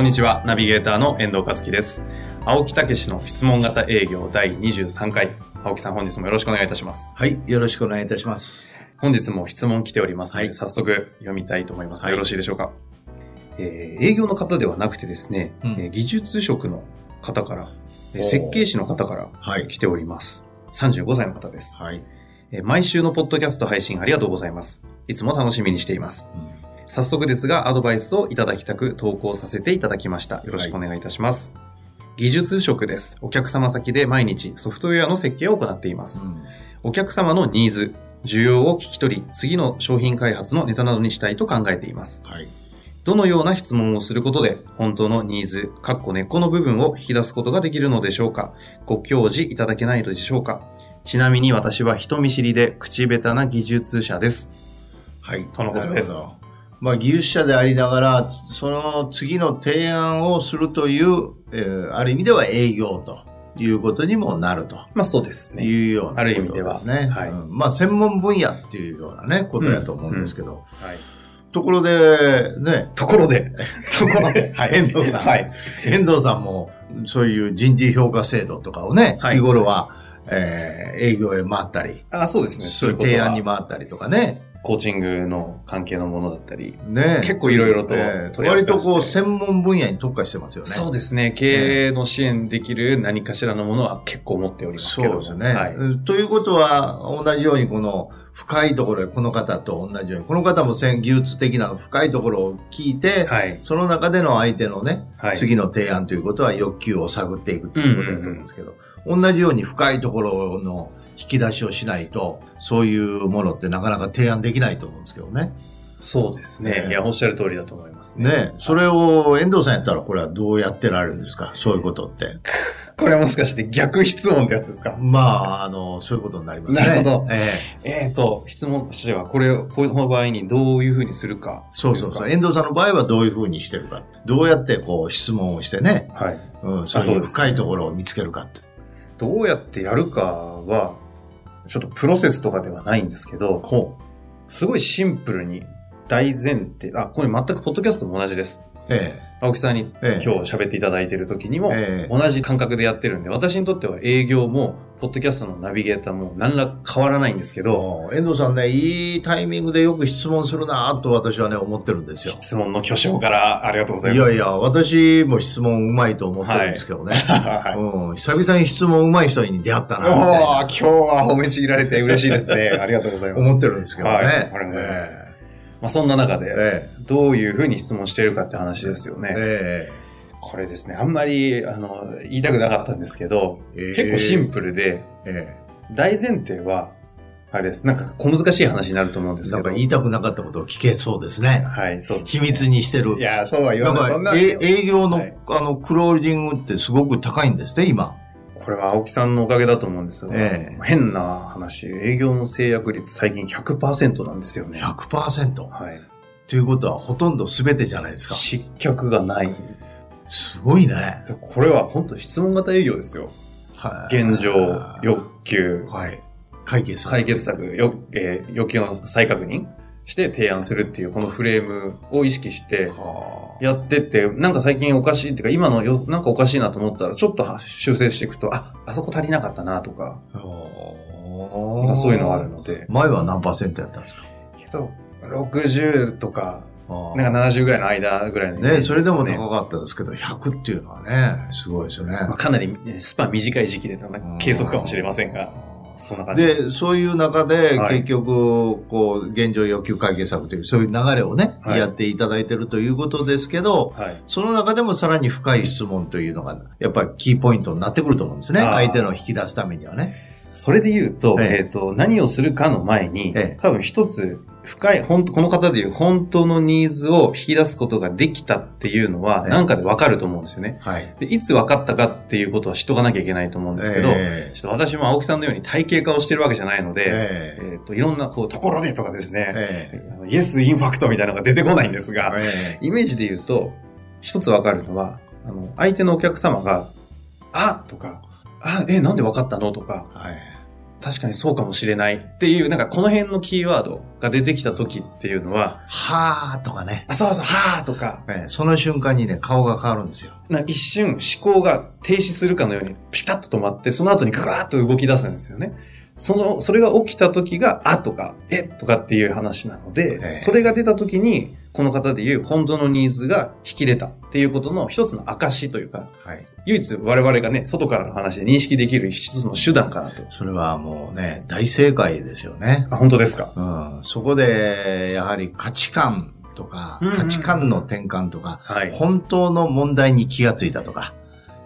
こんにちは、ナビゲーターの遠藤和樹です。青木武の質問型営業第23回。青木さん、本日もよろしくお願いいたします。はい。よろしくお願いいたします。本日も質問来ておりますので、はい早速読みたいと思います。はいよろしいでしょうか？えー営業の方ではなくてですね、うんえー技術職の方から、え設計士の方からはい。来ております。35歳の方です。はい。えー毎週のポッドキャスト配信ありがとうございます。いつも楽しみにしています。早速ですが、アドバイスをいただきたく投稿させていただきました。よろしくお願いいたします。技術職です。お客様先で毎日ソフトウェアの設計を行っています。お客様のニーズ、需要を聞き取り、次の商品開発のネタなどにしたいと考えています。はい。どのような質問をすることで、本当のニーズ、かっこ根っこの部分を引き出すことができるのでしょうかご教示いただけないでしょうかちなみに私は人見知りで口下手な技術者です。はい。とのことです。まあ、技術者でありながら、その次の提案をするという、えーある意味では営業ということにもなるとまあそうですね。いうようなある意味ではですね。はいうんまあ、専門分野っていうようなね、ことやと思うんですけど。はい。ところで、ね、ところで、ところで、はい。遠藤さんはい。遠藤さんも、そういう人事評価制度とかをね、はい日頃は、えー営業へ回ったり、あ、そうですね。そういう提案に回ったりとかね。コーチングの関係のものだったり。ね結構いろいろとええ取り扱いして割とこう、専門分野に特化してますよね。そうですね。経営の支援できる何かしらのものは結構持っておりますけども。そうですね、はい。うんということは、同じようにこの深いところへ、この方と同じように、この方も戦技術的な深いところを聞いて、はい。その中での相手のね、はい次の提案ということは欲求を探っていくということだと思うんですけど、同じように深いところの引き出しをしないと、そういうものってなかなか提案できないと思うんですけどね。そうですね。ええいや、おっしゃる通りだと思いますね。ねそれを遠藤さんやったらこれはどうやってられるんですか？そういうことって。これはもしかして逆質問ってやつですか？まあ、あの、そういうことになりますね。なるほどえええっ、と、質問としては、これを、この場合にどういうふうにするか。そうそうそう。遠藤さんの場合はどういうふうにしてるか。どうやってこう質問をしてね、かはい。うん、そういう深いところを見つけるかって。どうやってやるかは、ちょっとプロセスとかではないんですけど、ほすごいシンプルに大前提、あ、これ全くポッドキャストも同じです。う。え青木さんにええ今日喋っていただいている時にも、ええ同じ感覚でやってるんで、私にとっては営業も、ポッドキャストのナビゲーターも何ら変わらないんですけえど、遠藤さんね、いいタイミングでよく質問するなと私はね、思ってるんですよ。質問の巨匠からありがとうございます。いやいや、私も質問うまいと思ってるんですけどね。はい。うん、久々に質問うまい人に出会ったな、みた今日は褒めちぎられて嬉しいですね。ありがとうございます。思ってるんですけどね。はいありがとうございますえまあ、そんな中で、えどういうふうに質問しているかって話ですよえね。えこれですね、あんまり、あの、言いたくなかったんですけど、ええ結構シンプルで、え大前提は、あれです。なんか小難しい話になると思うんですけど。えなんか言いたくなかったことを聞けそうですね。はい、そうです秘密にしてるい。や、そうは言だわない。そんなから、え営業の、はいあの、クローリングってすごく高いんですね、今。これは青木さんのおかげだと思うんですよ。ええ変な話、営業の制約率最近100%なんですよね。100%。はい。ということは、ほとんど全てじゃないですか。失脚がない。すごいね。でこれは本当質問型営業ですよ。はい現状、欲求、はい。解決策解決策、よえー要求の再確認して提案するっていうこのフレームを意識してはあ。やってって、なんか最近おかしいっていうか、今のよ、なんかおかしいなと思ったら、ちょっと修正していくと、あ、あそこ足りなかったなとか、またそういうのがあるので、前は何パーセントやったんですか？けど、60とか、なんか70ぐらいの間ぐらいのイメージね、それでも高かったですけど、100っていうのはね、すごいですよね。まあ、かなりねスパン短い時期でのうん。計測かもしれませんが、そんな感じで、そういう中で、はい結局、こう、現状要求解決策という、そういう流れをね、はいやっていただいてるということですけど、はい。その中でもさらに深い質問というのが、やっぱりキーポイントになってくると思うんですね。相手の引き出すためにはね。それで言うと、えええっ、と、何をするかの前に、ええ多分一つ、深い、本当この方でいう本当のニーズを引き出すことができたっていうのは、ええなんかでわかると思うんですよね。はい。でいつ分かったかっていうことは知っとかなきゃいけないと思うんですけど、ええちょっと私も青木さんのように体系化をしてるわけじゃないので、えええっ、と、いろんな、こう、ところでとかですね、えあのイエスインファクトみたいなのが出てこないんですが、えイメージで言うと、一つわかるのは、あの、相手のお客様が、あとか、あ、え、なんでわかったのとか、はい。確かにそうかもしれないっていう、なんかこの辺のキーワードが出てきた時っていうのは、はーとかね。あ、そうそう、はーとか、ええその瞬間にね、顔が変わるんですよ。な一瞬思考が停止するかのようにピタッと止まって、その後にガーッと動き出すんですよね。その、それが起きた時が、あとか、えとかっていう話なので、ええそれが出た時に、この方でいう本当のニーズが引き出たっていうことの一つの証というか、はい。唯一我々がね、外からの話で認識できる一つの手段かなと。それはもうね、大正解ですよね。あ、本当ですか？うん。そこで、やはり価値観とかうんうん、価値観の転換とか、はい。本当の問題に気がついたとか、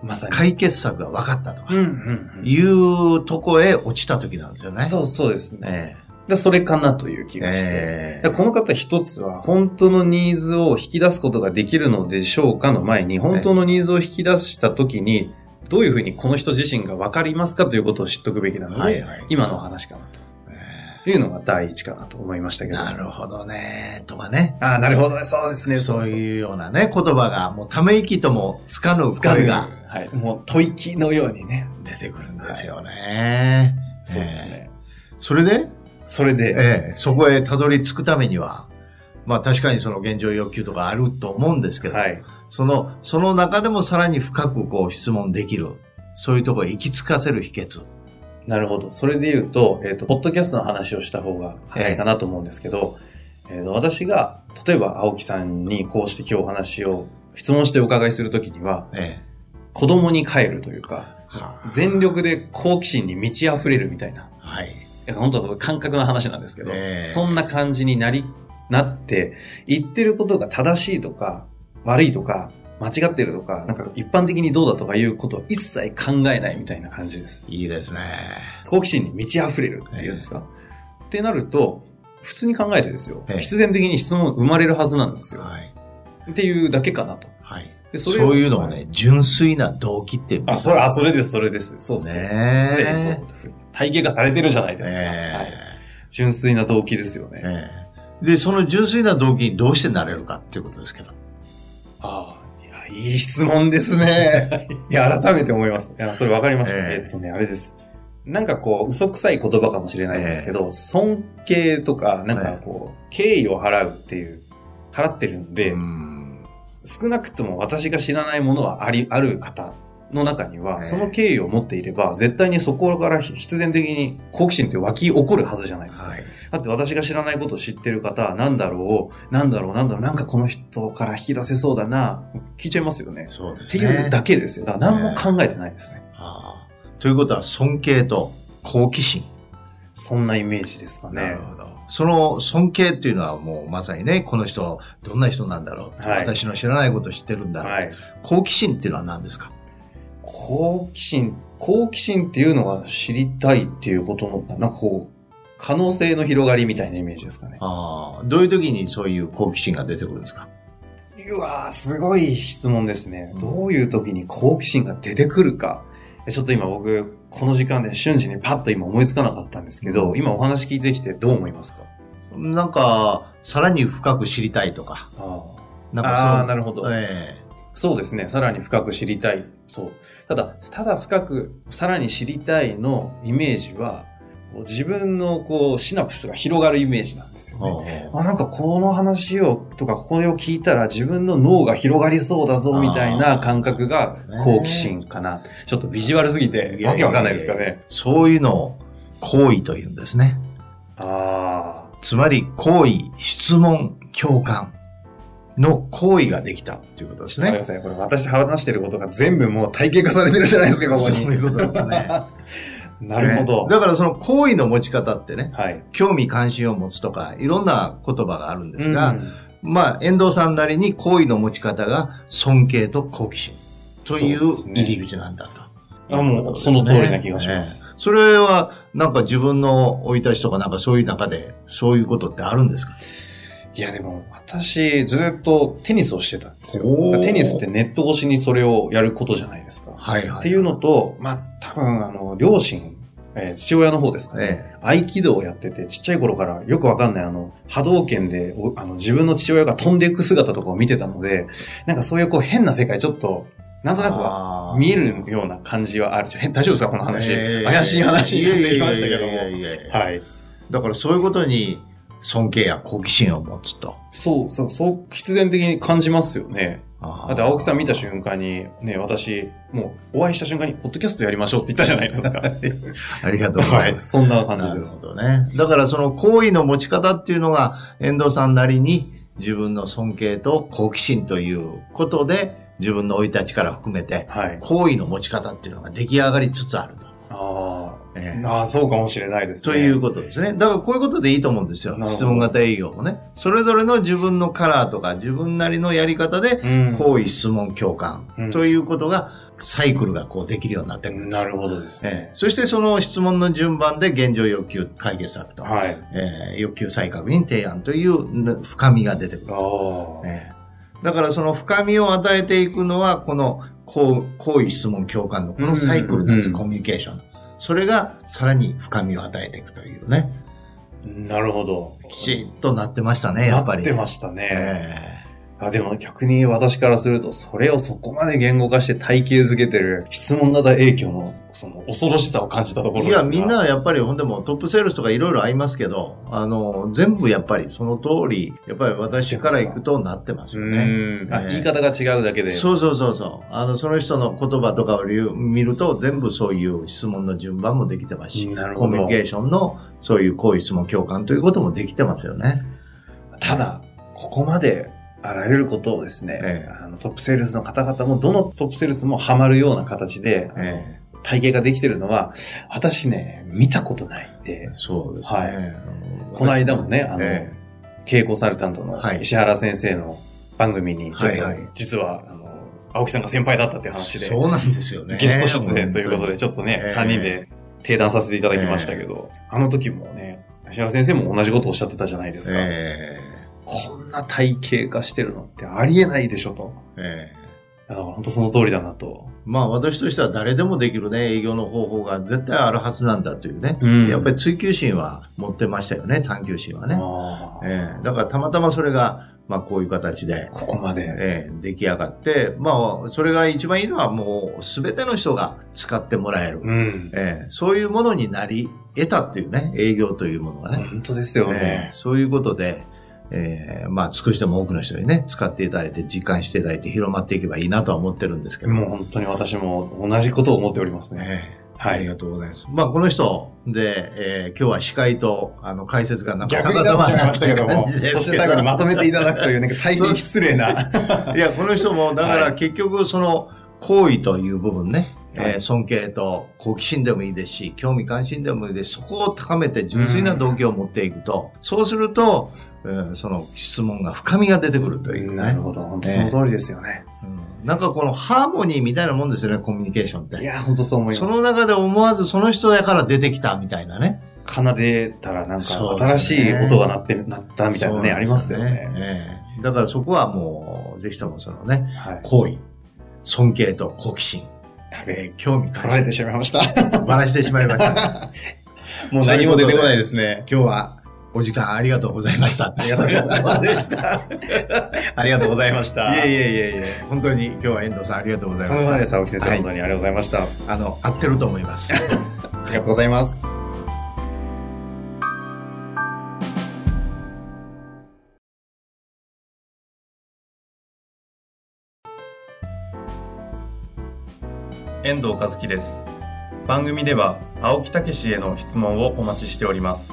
まさに。解決策が分かったとかうん、うんうん。いうとこへ落ちた時なんですよね。そうそうですね。えでそれかなという気えがして。えだからこの方一つは、本当のニーズを引き出すことができるのでしょうかの前に、本当のニーズを引き出したときに、どういうふうにこの人自身が分かりますかということを知っておくべきなので、はいはい今のお話かなというのが第一かなと思いましたけど。なるほどね、とかね。ああ、なるほどね。そうですね。そういうようなね、言葉が、もうため息ともつかぬ声がはい。もう吐息のようにね。出てくるんですよね。そうですね。それで、それで、ええそこへたどり着くためには、まあ確かにその現状欲求とかあると思うんですけど、はい。その、その中でもさらに深くこう質問できる、そういうところへ行き着かせる秘訣。なるほど。それで言うと、えっ、と、ポッドキャストの話をした方が早いかなと思うんですけど、えーと私が、例えば青木さんにこうして今日お話を質問してお伺いするときには、え子供に帰るというか、は全力で好奇心に満ち溢れるみたいな。え。はい。本当は感覚の話なんですけど、ええそんな感じになり、なって、言ってることが正しいとか、悪いとか、間違ってるとか、なんか一般的にどうだとかいうことを一切考えないみたいな感じです。いいですね。好奇心に満ち溢れるっていうんですか、ってなると、普通に考えてですよ、ええ必然的に質問生まれるはずなんですよ。はい。っていうだけかなと。はい。でそれをういうのをね、純粋な動機っていうあ、すそれ、あ、それです、それです。そうそうそう。ねえすでにそう。体系化されてるじゃないですか。ええはい、純粋な動機ですよね。ええで、その純粋な動機にどうしてなれるかっていうことですけど。ああ、いや、いい質問ですね。いや、改めて思います。いや、それ分かりました。えええっとね、あれです。なんかこう、嘘くさい言葉かもしれないですけど、尊敬とか、なんかこう、敬意を払うっていう、払ってるんで、うん少なくとも私が知らないものはあり、ある方の中には、ええその敬意を持っていれば、絶対にそこから必然的に好奇心って湧き起こるはずじゃないですか。はい。だって私が知らないことを知ってる方、なんだろう、なんだろう、なんだろう、なんかこの人から引き出せそうだな、聞いちゃいますよね。ってそうですね。いうだけですよ。だから何も考えてないですね。ああということは、尊敬と好奇心。そんなイメージですかねなる。ほど。その尊敬っていうのはもうまさにね、この人、どんな人なんだろう、はい私の知らないことを知ってるんだろう、はい。好奇心っていうのは何ですか？好奇心、好奇心っていうのが知りたいっていうことの、なんかこう、可能性の広がりみたいなイメージですかね。ああ、どういう時にそういう好奇心が出てくるんですか？うわーすごい質問ですねうん。どういう時に好奇心が出てくるか。えちょっと今僕、この時間で瞬時にパッと今思いつかなかったんですけど、うん今お話聞いてきてどう思いますか？なんか、さらに深く知りたいとか。あなんかそう。あーなるほどえそうですね。さらに深く知りたい。そう。ただ、ただ深く、さらに知りたいのイメージは、自分のこう、シナプスが広がるイメージなんですよね。えあ、なんかこの話を、とかこれを聞いたら自分の脳が広がりそうだぞ、みたいな感覚がね好奇心かな。ちょっとビジュアルすぎて、わけわかんないですかね。そういうのを行為というんですね。あつまり、行為、質問、共感の行為ができたっていうことあ。ですね。ごめんなさい。これ私話してることが全部もう体系化されてるじゃないですか、ここそうに。いうことですね。なるほどね。だからその行為の持ち方ってね、はい。興味関心を持つとか、いろんな言葉があるんですが、うんまあ、遠藤さんなりに行為の持ち方が尊敬と好奇心といそう入り口なんだと。あもうその通りな気がしますええそれは、なんか自分の生い立ちとかなんかそういう中で、そういうことってあるんですか？いやでも私ずっとテニスをしてたんですよ。テニスってネット越しにそれをやることじゃないですか。はいはっていうのと、まあ多分あの、両親、えー父親の方ですかね。え合気道をやってて、ちっちゃい頃からよくわかんないあの、波動拳でおあの自分の父親が飛んでいく姿とかを見てたので、なんかそういうこう変な世界ちょっと、なんとなくは見えるような感じはある。大丈夫ですかこの話。ええ怪しい話になってきましたけども。はい。だからそういうことに尊敬や好奇心を持つと。そうそう、そう、必然的に感じますよね。だだって青木さん見た瞬間に、ね、私、もうお会いした瞬間に、ポッドキャストやりましょうって言ったじゃないですか。ありがとうござはいい。ます。そんな感なるじです。ほどね。だからその行為の持ち方っていうのが、遠藤さんなりに自分の尊敬と好奇心ということで、自分の生い立ちから含めて、はい。行為の持ち方っていうのが出来上がりつつあると。あええあ、ああ、そうかもしれないですね。ということですね。だからこういうことでいいと思うんですよ質問型営業もね。それぞれの自分のカラーとか自分なりのやり方で、うん。行為、質問、共感うんということが、サイクルがこうできるようになってくる。なるほどですええね。そしてその質問の順番で現状欲求解決策と、はい。えー欲求再確認提案という深みが出てくる。ああ。ええだからその深みを与えていくのは、この行行為、質問、共感のこのサイクルなんです、うんコミュニケーション。それがさらに深みを与えていくというね。なるほど。きちっとなってましたね、やっぱり。なってましたね。えあでも逆に私からすると、それをそこまで言語化して体系づけてる質問型影響のその恐ろしさを感じたところいや、みんなはやっぱり、ほんでもトップセールスとかいろいろありますけど、あの、全部やっぱりその通り、やっぱり私から行くとなってますようね。ええ言い方が違うだけで。そうそうそうそう。あの、その人の言葉とかを見ると、全部そういう質問の順番もできてますし、コミュニケーションのそういう行為、質問、共感ということもできてますよね。ただ、ここまであらゆることをですね、ええ。あのトップセールスの方々も、どのトップセールスもハマるような形で、え体系ができてるのは、私ね、見たことないんで、そうですね。はい。うんこの間もね、あの、え経営コンサルタントのはい。石原先生の番組に、はいはい。実は、あの、青木さんが先輩だったっていう話で、そうなんですよね。ゲスト出演ということで、ちょっとね、ええ。3人で定談させていただきましたけど、あの時もね、石原先生も同じことをおっしゃってたじゃないですか。えこんな体系化してるのってありえないでしょと。えええだから本当その通りだなと。まあ私としては誰でもできるね、営業の方法が絶対あるはずなんだというね。うんやっぱり追求心は持ってましたよね、探求心はね。ええだからたまたまそれが、まあこういう形で、ここまで。ええ出来上がって、まあそれが一番いいのはもう全ての人が使ってもらえる。うん。ええそういうものになり得たっていうね、営業というものがね。本当ですよえねえ。そういうことで、ええまあ少しでも多くの人にね、使っていただいて、実感していただいて広まっていけばいいなとは思ってるんですけど。もう本当に私も同じことを思っておりますね。ええはい。ありがとうございます。まあ、この人で、えー今日は司会と、あの、解説がなんか様々ななっちゃいましたけども、感じですそして最後にまとめていただくという、なんか大変失礼な。いや、この人も、だかはいら結局、その、行為という部分ね、はいえー尊敬と好奇心でもいいですし、興味関心でもいいですし、そこを高めて純粋な動機を持っていくと、そうすると、えーその質問が深みが出てくるというね。なるほど。本当その通りですよね。うんなんかこのハーモニーみたいなもんですよね、コミュニケーションって。いや、本当そう思います。その中で思わずその人やから出てきたみたいなね。奏でたらなんか新しい音が鳴って、鳴ったみたいなね、ありますよね。ええだからそこはもう、ぜひともそのね、はい。行為、尊敬と好奇心、やべえ、えー興味取られてしまいました。ばらしてしまいました。もう何も出てこないですね。今日はお時間ありがとうございました。ありがとうございました。ありがとうございました。いえいえいえいえ、本当に今日は遠藤さんありがとうございました。とんでもないです、青木先生、はい本当にありがとうございました。あの、合ってると思います。ありがとうございます。遠藤和樹です。番組では青木武氏への質問をお待ちしております。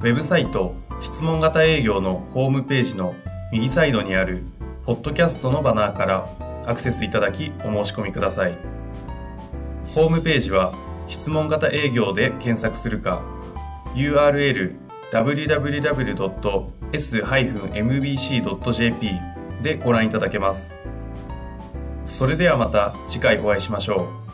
ウェブサイト質問型営業のホームページの右サイドにあるポッドキャストのバナーからアクセスいただきお申し込みください。ホームページは質問型営業で検索するか URL www.s-mbc.jp でご覧いただけます。それではまた次回お会いしましょう。